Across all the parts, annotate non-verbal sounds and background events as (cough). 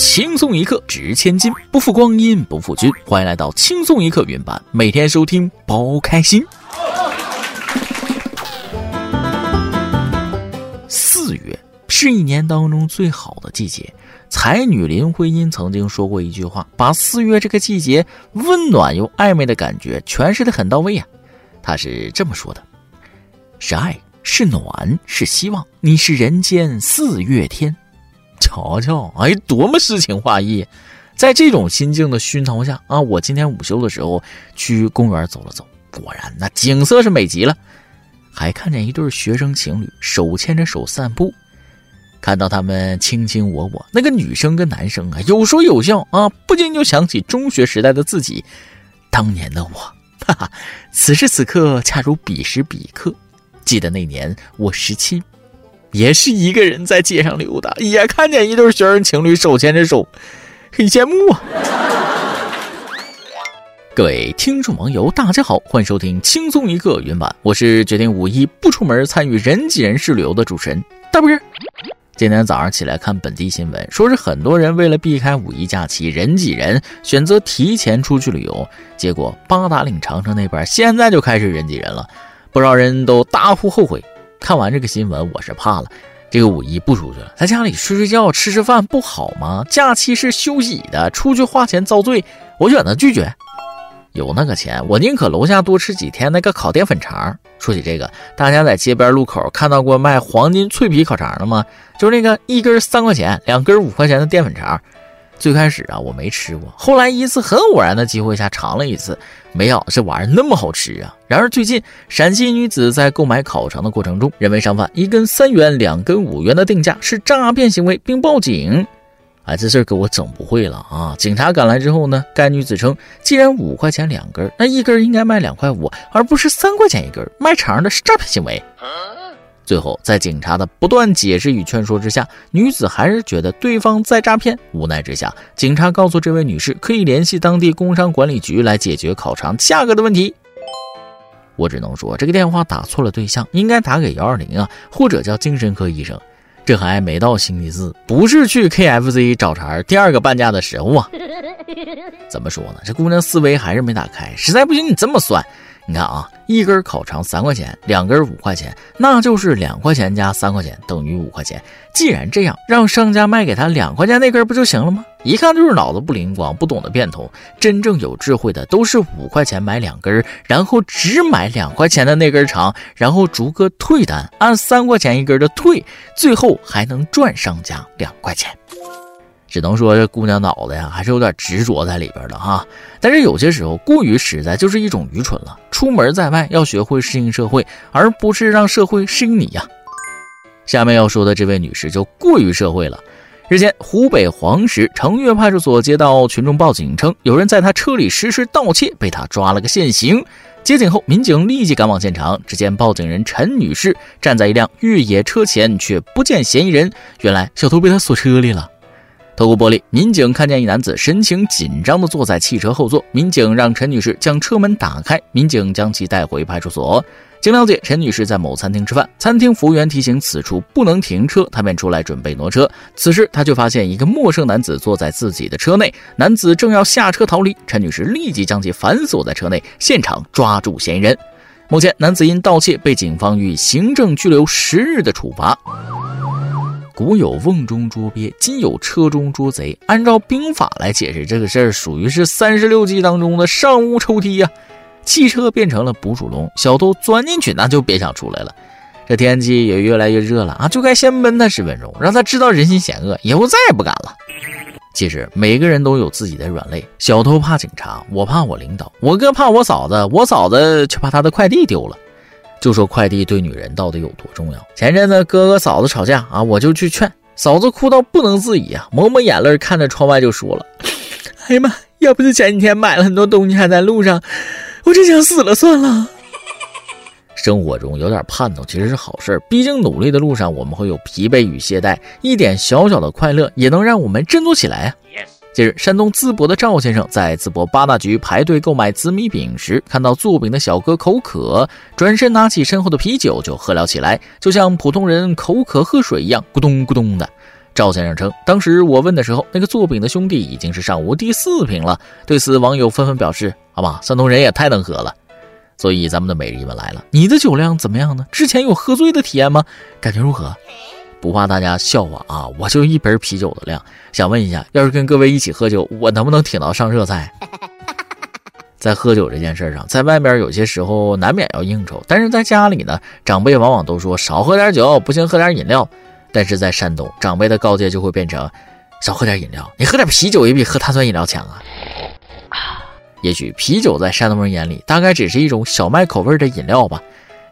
轻松一刻值千金，不负光阴不负君。欢迎来到轻松一刻云版，每天收听包开心。四月是一年当中最好的季节，才女林徽因曾经说过一句话，把四月这个季节温暖又暧昧的感觉诠释的很到位呀。她是这么说的：“是爱，是暖，是希望，你是人间四月天。”瞧瞧，哎，多么诗情画意！在这种心境的熏陶下啊，我今天午休的时候去公园走了走，果然那景色是美极了，还看见一对学生情侣手牵着手散步，看到他们卿卿我我，那个女生跟男生啊有说有笑啊，不禁就想起中学时代的自己，当年的我，哈哈，此时此刻恰如彼时彼刻，记得那年我十七。也是一个人在街上溜达，也看见一对学生情侣手牵着手，很羡慕啊！(laughs) 各位听众网友，大家好，欢迎收听轻松一刻原版，我是决定五一不出门参与人挤人式旅游的主持人大波儿。今天早上起来看本地新闻，说是很多人为了避开五一假期人挤人，选择提前出去旅游，结果八达岭长城那边现在就开始人挤人了，不少人都大呼后悔。看完这个新闻，我是怕了。这个五一不出去了，在家里睡睡觉、吃吃饭不好吗？假期是休息的，出去花钱遭罪，我选择拒绝。有那个钱，我宁可楼下多吃几天那个烤淀粉肠。说起这个，大家在街边路口看到过卖黄金脆皮烤肠的吗？就是那个一根三块钱、两根五块钱的淀粉肠。最开始啊，我没吃过，后来一次很偶然的机会下尝了一次，没有这玩意儿那么好吃啊！然而最近，陕西女子在购买烤肠的过程中，认为商贩一根三元、两根五元的定价是诈骗行为，并报警。哎，这事儿给我整不会了啊！警察赶来之后呢，该女子称，既然五块钱两根，那一根应该卖两块五，而不是三块钱一根，卖肠的是诈骗行为。最后，在警察的不断解释与劝说之下，女子还是觉得对方在诈骗。无奈之下，警察告诉这位女士可以联系当地工商管理局来解决烤肠价格的问题。我只能说，这个电话打错了对象，应该打给幺二零啊，或者叫精神科医生。这还没到星期四，不是去 KFC 找茬第二个半价的时候啊。怎么说呢？这姑娘思维还是没打开，实在不行你这么算。你看啊，一根烤肠三块钱，两根五块钱，那就是两块钱加三块钱等于五块钱。既然这样，让商家卖给他两块钱那根不就行了吗？一看就是脑子不灵光，不懂得变通。真正有智慧的都是五块钱买两根，然后只买两块钱的那根肠，然后逐个退单，按三块钱一根的退，最后还能赚商家两块钱。只能说这姑娘脑子呀，还是有点执着在里边的哈。但是有些时候过于实在就是一种愚蠢了。出门在外要学会适应社会，而不是让社会适应你呀。下面要说的这位女士就过于社会了。日前，湖北黄石城岳派出所接到群众报警称，有人在他车里实施盗窃，被他抓了个现行。接警后，民警立即赶往现场，只见报警人陈女士站在一辆越野车前，却不见嫌疑人。原来小偷被他锁车里了。透过玻璃，民警看见一男子神情紧张地坐在汽车后座。民警让陈女士将车门打开，民警将其带回派出所。经了解，陈女士在某餐厅吃饭，餐厅服务员提醒此处不能停车，她便出来准备挪车。此时，她却发现一个陌生男子坐在自己的车内，男子正要下车逃离，陈女士立即将其反锁在车内，现场抓住嫌疑人。目前，男子因盗窃被警方予以行政拘留十日的处罚。古有瓮中捉鳖，今有车中捉贼。按照兵法来解释这个事儿，属于是三十六计当中的上屋抽梯呀。汽车变成了捕鼠笼，小偷钻进去那就别想出来了。这天气也越来越热了啊，就该先闷他十分钟，让他知道人心险恶，以后再也不敢了。其实每个人都有自己的软肋，小偷怕警察，我怕我领导，我哥怕我嫂子，我嫂子却怕他的快递丢了。就说快递对女人到底有多重要？前阵子哥哥嫂子吵架啊，我就去劝嫂子，哭到不能自已啊，抹抹眼泪，看着窗外就说了：“哎呀妈，要不是前几天买了很多东西还在路上，我真想死了算了。(laughs) ”生活中有点盼头其实是好事，毕竟努力的路上我们会有疲惫与懈怠，一点小小的快乐也能让我们振作起来啊。近日，山东淄博的赵先生在淄博八大局排队购买紫米饼时，看到做饼的小哥口渴，转身拿起身后的啤酒就喝了起来，就像普通人口渴喝水一样，咕咚咕咚的。赵先生称，当时我问的时候，那个做饼的兄弟已经是上午第四瓶了。对此，网友纷纷表示：“好吧，山东人也太能喝了。”所以，咱们的每日一问来了，你的酒量怎么样呢？之前有喝醉的体验吗？感觉如何？不怕大家笑话啊，我就一瓶啤酒的量。想问一下，要是跟各位一起喝酒，我能不能挺到上热菜？(laughs) 在喝酒这件事上，在外面有些时候难免要应酬，但是在家里呢，长辈往往都说少喝点酒，不行喝点饮料。但是在山东，长辈的告诫就会变成少喝点饮料，你喝点啤酒也比喝碳酸饮料强啊。(sighs) 也许啤酒在山东人眼里大概只是一种小麦口味的饮料吧。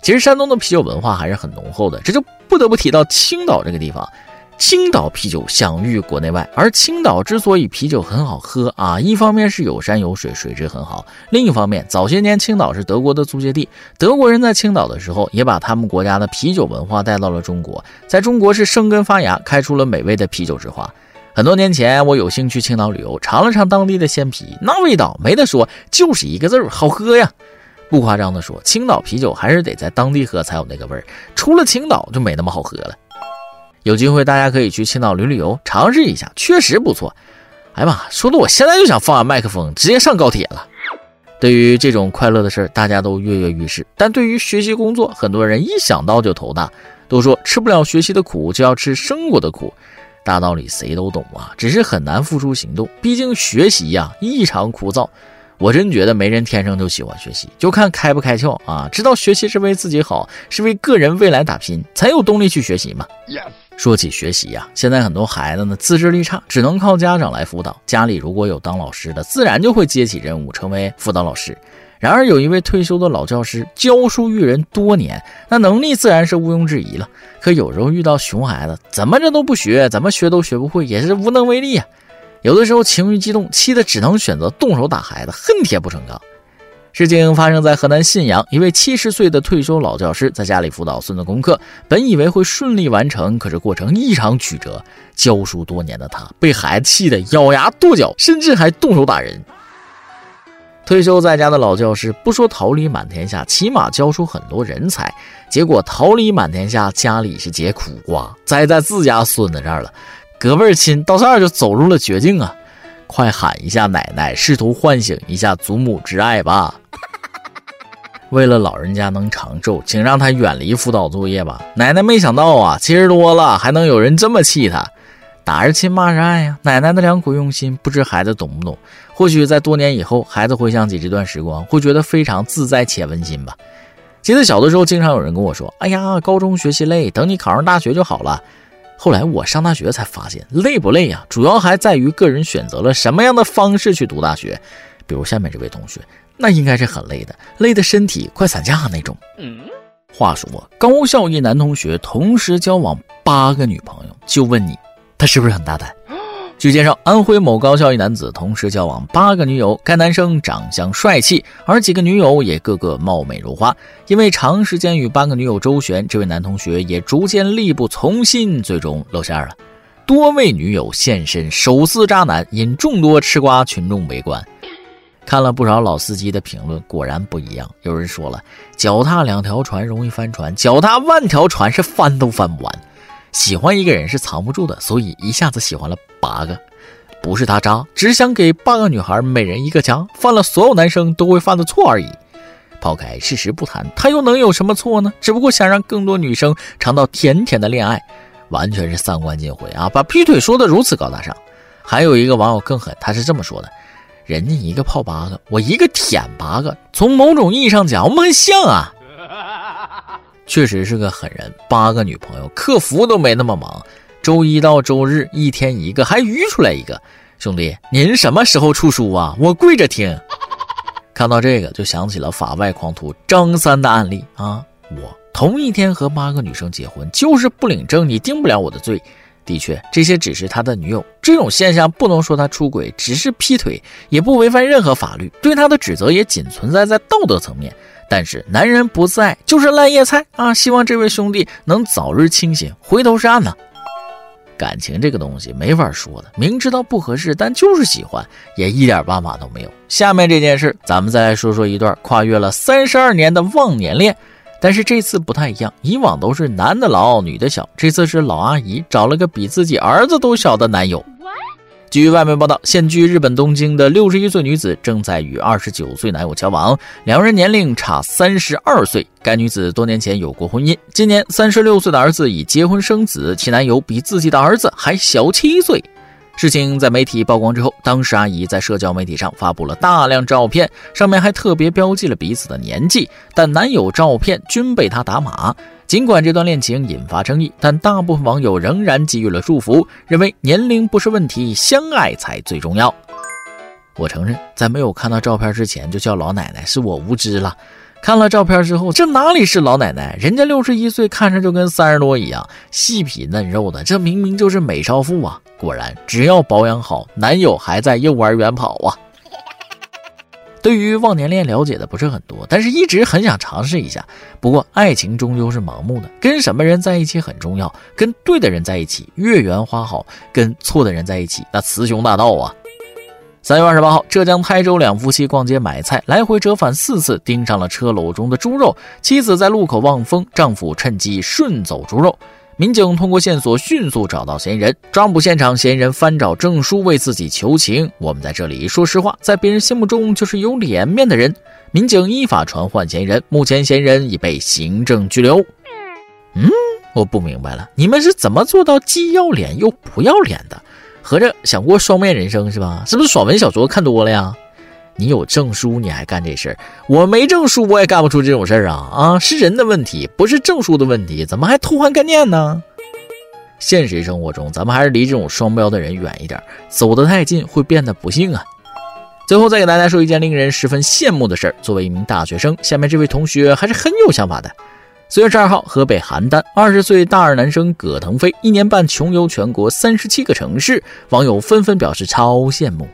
其实山东的啤酒文化还是很浓厚的，这就不得不提到青岛这个地方。青岛啤酒享誉国内外，而青岛之所以啤酒很好喝啊，一方面是有山有水，水质很好；另一方面，早些年青岛是德国的租界地，德国人在青岛的时候也把他们国家的啤酒文化带到了中国，在中国是生根发芽，开出了美味的啤酒之花。很多年前，我有幸去青岛旅游，尝了尝当地的鲜啤，那味道没得说，就是一个字儿好喝呀！不夸张的说，青岛啤酒还是得在当地喝才有那个味儿，出了青岛就没那么好喝了。有机会大家可以去青岛旅旅游，尝试一下，确实不错。哎呀妈，说的我现在就想放下麦克风，直接上高铁了。对于这种快乐的事儿，大家都跃跃欲试；但对于学习工作，很多人一想到就头大。都说吃不了学习的苦，就要吃生活的苦。大道理谁都懂啊，只是很难付出行动。毕竟学习呀，异常枯燥。我真觉得没人天生就喜欢学习，就看开不开窍啊！知道学习是为自己好，是为个人未来打拼，才有动力去学习嘛。说起学习呀，现在很多孩子呢自制力差，只能靠家长来辅导。家里如果有当老师的，自然就会接起任务，成为辅导老师。然而，有一位退休的老教师教书育人多年，那能力自然是毋庸置疑了。可有时候遇到熊孩子，怎么着都不学，怎么学都学不会，也是无能为力啊。有的时候情绪激动，气得只能选择动手打孩子，恨铁不成钢。事情发生在河南信阳，一位七十岁的退休老教师在家里辅导孙子功课，本以为会顺利完成，可是过程异常曲折。教书多年的他被孩子气得咬牙跺脚，甚至还动手打人。退休在家的老教师不说桃李满天下，起码教出很多人才。结果桃李满天下，家里是结苦瓜，栽在自家孙子这儿了。隔辈亲到这儿就走入了绝境啊！快喊一下奶奶，试图唤醒一下祖母之爱吧。(laughs) 为了老人家能长寿，请让他远离辅导作业吧。奶奶没想到啊，七十多了还能有人这么气他。打是亲，骂是爱呀！奶奶的良苦用心，不知孩子懂不懂。或许在多年以后，孩子回想起这段时光，会觉得非常自在且温馨吧。记得小的时候，经常有人跟我说：“哎呀，高中学习累，等你考上大学就好了。”后来我上大学才发现，累不累呀？主要还在于个人选择了什么样的方式去读大学。比如下面这位同学，那应该是很累的，累的身体快散架那种。嗯话说，高校一男同学同时交往八个女朋友，就问你。他是不是很大胆？据介绍，安徽某高校一男子同时交往八个女友，该男生长相帅气，而几个女友也个个貌美如花。因为长时间与八个女友周旋，这位男同学也逐渐力不从心，最终露馅了。多位女友现身手撕渣男，引众多吃瓜群众围观。看了不少老司机的评论，果然不一样。有人说了，脚踏两条船容易翻船，脚踏万条船是翻都翻不完。喜欢一个人是藏不住的，所以一下子喜欢了八个，不是他渣，只想给八个女孩每人一个家，犯了所有男生都会犯的错而已。抛开事实不谈，他又能有什么错呢？只不过想让更多女生尝到甜甜的恋爱，完全是三观尽毁啊！把劈腿说的如此高大上。还有一个网友更狠，他是这么说的：人家一个泡八个，我一个舔八个，从某种意义上讲，我们很像啊。确实是个狠人，八个女朋友，客服都没那么忙。周一到周日一天一个，还余出来一个。兄弟，您什么时候出书啊？我跪着听。看到这个，就想起了法外狂徒张三的案例啊！我同一天和八个女生结婚，就是不领证，你定不了我的罪。的确，这些只是他的女友。这种现象不能说他出轨，只是劈腿，也不违反任何法律。对他的指责也仅存在在道德层面。但是男人不自爱就是烂叶菜啊！希望这位兄弟能早日清醒，回头是岸呐。感情这个东西没法说的，明知道不合适，但就是喜欢，也一点办法都没有。下面这件事，咱们再来说说一段跨越了三十二年的忘年恋。但是这次不太一样，以往都是男的老女的小，这次是老阿姨找了个比自己儿子都小的男友。据外媒报道，现居日本东京的六十一岁女子正在与二十九岁男友交往，两人年龄差三十二岁。该女子多年前有过婚姻，今年三十六岁的儿子已结婚生子，其男友比自己的儿子还小七岁。事情在媒体曝光之后，当时阿姨在社交媒体上发布了大量照片，上面还特别标记了彼此的年纪，但男友照片均被她打码。尽管这段恋情引发争议，但大部分网友仍然给予了祝福，认为年龄不是问题，相爱才最重要。我承认，在没有看到照片之前就叫老奶奶是我无知了。看了照片之后，这哪里是老奶奶？人家六十一岁，看着就跟三十多一样，细皮嫩肉的，这明明就是美少妇啊！果然，只要保养好，男友还在幼儿园跑啊！对于忘年恋了解的不是很多，但是一直很想尝试一下。不过，爱情终究是盲目的，跟什么人在一起很重要，跟对的人在一起，月圆花好；跟错的人在一起，那雌雄大盗啊！三月二十八号，浙江台州两夫妻逛街买菜，来回折返四次，盯上了车篓中的猪肉。妻子在路口望风，丈夫趁机顺走猪肉。民警通过线索迅速找到嫌疑人，抓捕现场，嫌疑人翻找证书为自己求情。我们在这里说实话，在别人心目中就是有脸面的人。民警依法传唤嫌疑人，目前嫌疑人已被行政拘留。嗯，我不明白了，你们是怎么做到既要脸又不要脸的？合着想过双面人生是吧？是不是爽文小说看多了呀？你有证书你还干这事儿？我没证书我也干不出这种事儿啊！啊，是人的问题，不是证书的问题，怎么还偷换概念呢？现实生活中，咱们还是离这种双标的人远一点，走得太近会变得不幸啊！最后再给大家说一件令人十分羡慕的事儿：作为一名大学生，下面这位同学还是很有想法的。四月十二号，河北邯郸，二十岁大二男生葛腾飞一年半穷游全国三十七个城市，网友纷纷表示超羡慕。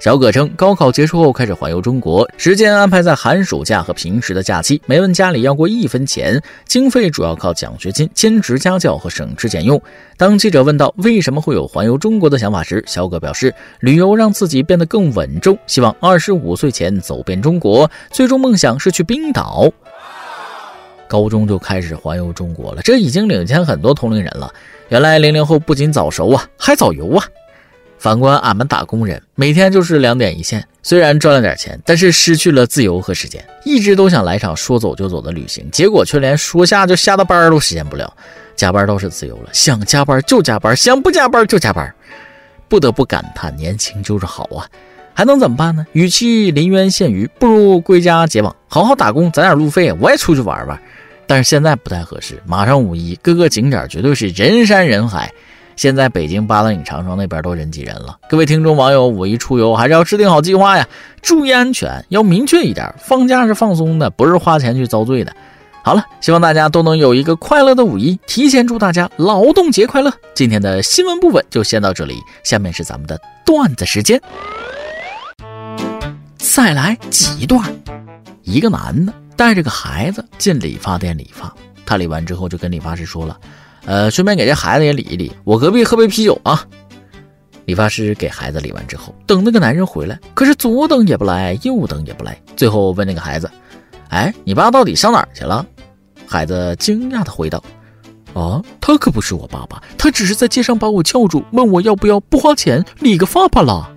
小葛称，高考结束后开始环游中国，时间安排在寒暑假和平时的假期，没问家里要过一分钱，经费主要靠奖学金、兼职家教和省吃俭用。当记者问到为什么会有环游中国的想法时，小葛表示，旅游让自己变得更稳重，希望二十五岁前走遍中国，最终梦想是去冰岛。高中就开始环游中国了，这已经领先很多同龄人了。原来零零后不仅早熟啊，还早游啊。反观俺们打工人，每天就是两点一线，虽然赚了点钱，但是失去了自由和时间。一直都想来场说走就走的旅行，结果却连说下就下的班都实现不了。加班倒是自由了，想加班就加班，想不加班就加班。不得不感叹，年轻就是好啊。还能怎么办呢？与其临渊羡鱼，不如归家结网，好好打工，攒点路费，我也出去玩玩。但是现在不太合适，马上五一，各个景点绝对是人山人海。现在北京八达岭长城那边都人挤人了。各位听众网友，五一出游还是要制定好计划呀，注意安全，要明确一点。放假是放松的，不是花钱去遭罪的。好了，希望大家都能有一个快乐的五一，提前祝大家劳动节快乐。今天的新闻部分就先到这里，下面是咱们的段子时间。再来几段。一个男的带着个孩子进理发店理发，他理完之后就跟理发师说了：“呃，顺便给这孩子也理一理，我隔壁喝杯啤酒啊。”理发师给孩子理完之后，等那个男人回来，可是左等也不来，右等也不来，最后问那个孩子：“哎，你爸到底上哪儿去了？”孩子惊讶的回道：“啊，他可不是我爸爸，他只是在街上把我叫住，问我要不要不花钱理个发罢了。”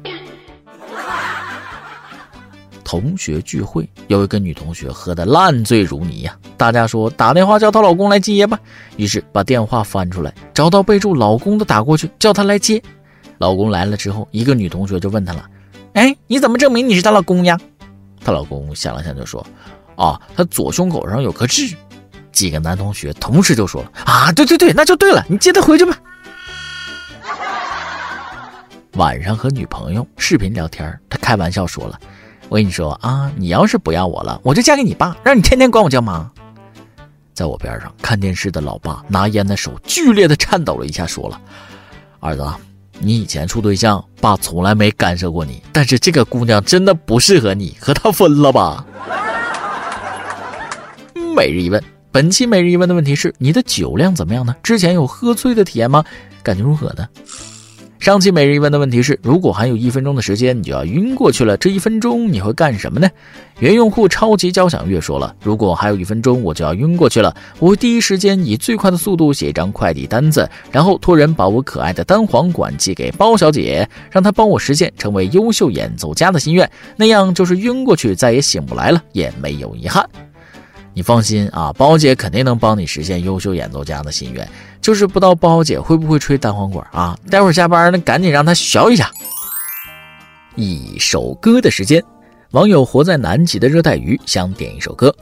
同学聚会，有一个女同学喝得烂醉如泥呀。大家说打电话叫她老公来接吧，于是把电话翻出来，找到备注老公的打过去，叫他来接。老公来了之后，一个女同学就问他了：“哎，你怎么证明你是她老公呀？”她老公想了想就说：“啊，他左胸口上有颗痣。”几个男同学同时就说了：“啊，对对对，那就对了，你接他回去吧。(laughs) ”晚上和女朋友视频聊天，他开玩笑说了。我跟你说啊，你要是不要我了，我就嫁给你爸，让你天天管我叫妈。在我边上看电视的老爸拿烟的手剧烈的颤抖了一下，说了：“儿子，你以前处对象，爸从来没干涉过你，但是这个姑娘真的不适合你，和她分了吧。” (laughs) 每日一问，本期每日一问的问题是：你的酒量怎么样呢？之前有喝醉的体验吗？感觉如何呢？上期每日一问的问题是：如果还有一分钟的时间，你就要晕过去了，这一分钟你会干什么呢？原用户超级交响乐说了：如果还有一分钟，我就要晕过去了，我会第一时间以最快的速度写一张快递单子，然后托人把我可爱的单簧管寄给包小姐，让她帮我实现成为优秀演奏家的心愿，那样就是晕过去再也醒不来了，也没有遗憾。你放心啊，包姐肯定能帮你实现优秀演奏家的心愿。就是不知道包姐会不会吹单簧管啊？待会儿下班呢，赶紧让她学一下。一首歌的时间，网友活在南极的热带鱼想点一首歌。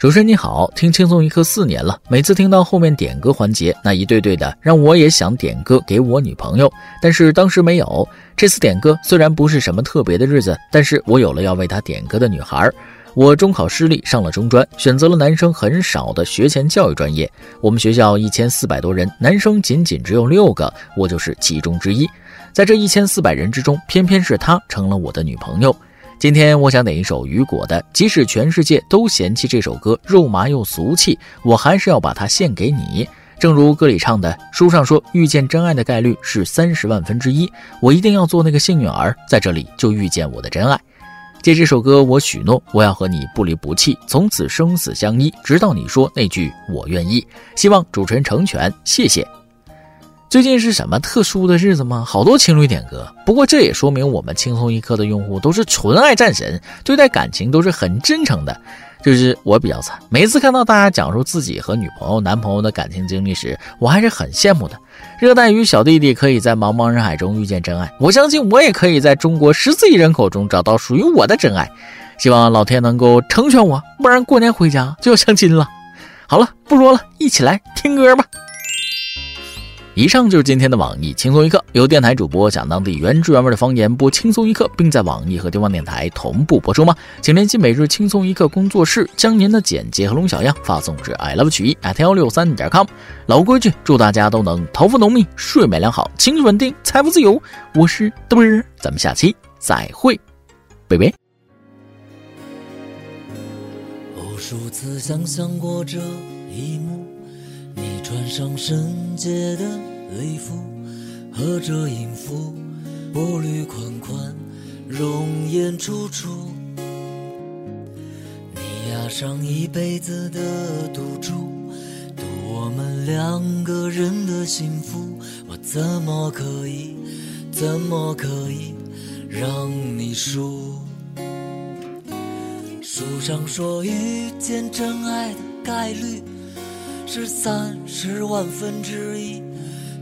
主持人你好，听轻松一刻四年了，每次听到后面点歌环节那一对对的，让我也想点歌给我女朋友，但是当时没有。这次点歌虽然不是什么特别的日子，但是我有了要为她点歌的女孩。我中考失利，上了中专，选择了男生很少的学前教育专业。我们学校一千四百多人，男生仅仅只有六个，我就是其中之一。在这一千四百人之中，偏偏是她成了我的女朋友。今天我想点一首雨果的《即使全世界都嫌弃这首歌肉麻又俗气，我还是要把它献给你》。正如歌里唱的，书上说遇见真爱的概率是三十万分之一，我一定要做那个幸运儿，在这里就遇见我的真爱。借这首歌，我许诺，我要和你不离不弃，从此生死相依，直到你说那句我愿意。希望主持人成全，谢谢。最近是什么特殊的日子吗？好多情侣点歌，不过这也说明我们轻松一刻的用户都是纯爱战神，对待感情都是很真诚的。就是我比较惨，每次看到大家讲述自己和女朋友、男朋友的感情经历时，我还是很羡慕的。热带鱼小弟弟可以在茫茫人海中遇见真爱，我相信我也可以在中国十四亿人口中找到属于我的真爱。希望老天能够成全我，不然过年回家就要相亲了。好了，不说了，一起来听歌吧。以上就是今天的网易轻松一刻，由电台主播讲当地原汁原味的方言播轻松一刻，并在网易和地方电台同步播出吗？请联系每日轻松一刻工作室，将您的简介和龙小样发送至 i love 曲艺 at 幺六三点 com。老规矩，祝大家都能头发浓密，睡眠良好，情绪稳定，财富自由。我是嘚啵，咱们下期再会，拜拜。无数次想象过这一幕。穿上圣洁的礼服，合着音符，步履款款，容颜楚楚。你押上一辈子的赌注，赌我们两个人的幸福。我怎么可以，怎么可以让你输？书上说遇见真爱的概率。是三十万分之一，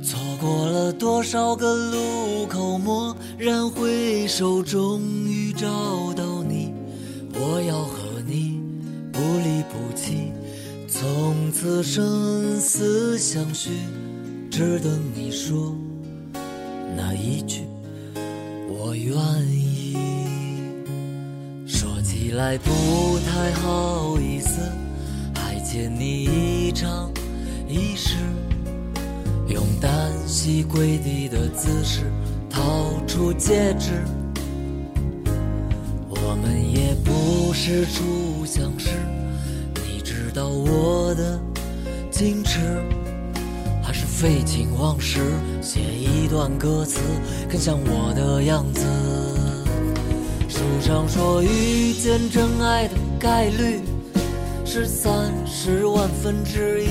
错过了多少个路口，蓦然回首，终于找到你。我要和你不离不弃，从此生死相许，只等你说那一句我愿意。说起来不太好意思。欠你一场仪式，用单膝跪地的姿势掏出戒指。我们也不是初相识，你知道我的矜持，还是废寝忘食写一段歌词，更像我的样子。书上说遇见真爱的概率。是三十万分之一，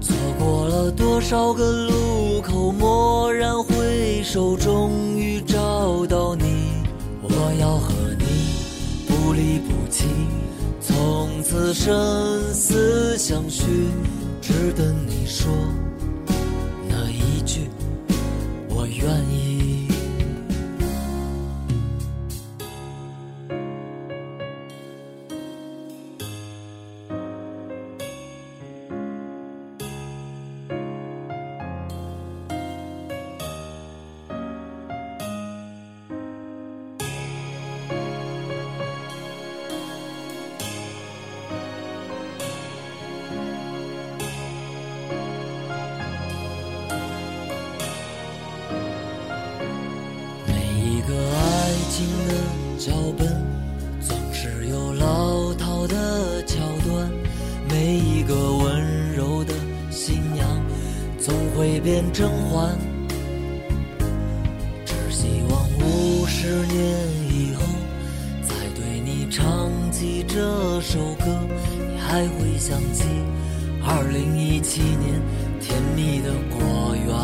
错过了多少个路口，蓦然回首，终于找到你。我要和你不离不弃，从此生死相许，只等你说那一句我愿意。甄嬛只希望五十年以后再对你唱起这首歌你还会想起二零一七年甜蜜的果园？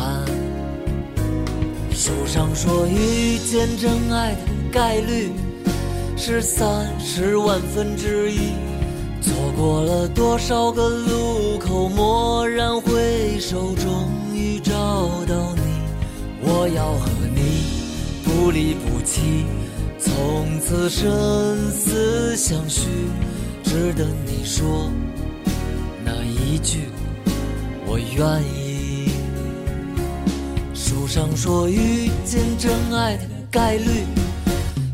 书上说遇见真爱的概率是三十万分之一错过了多少个路口蓦然回首中终于找到你。我要和你不离不弃，从此生死相许，只等你说那一句我愿意。书上说遇见真爱的概率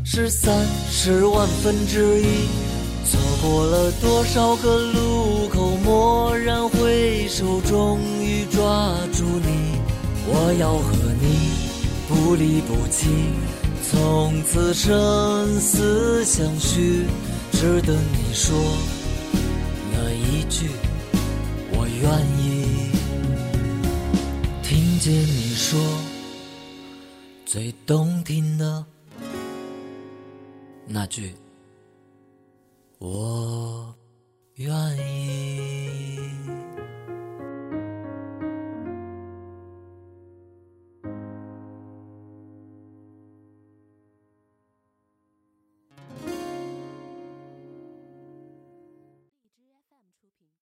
是三十万分之一，错过了多少个路口，蓦然回首，终于抓住你。我要和你不离不弃，从此生死相许，只等你说那一句我愿意。听见你说最动听的那句我愿意。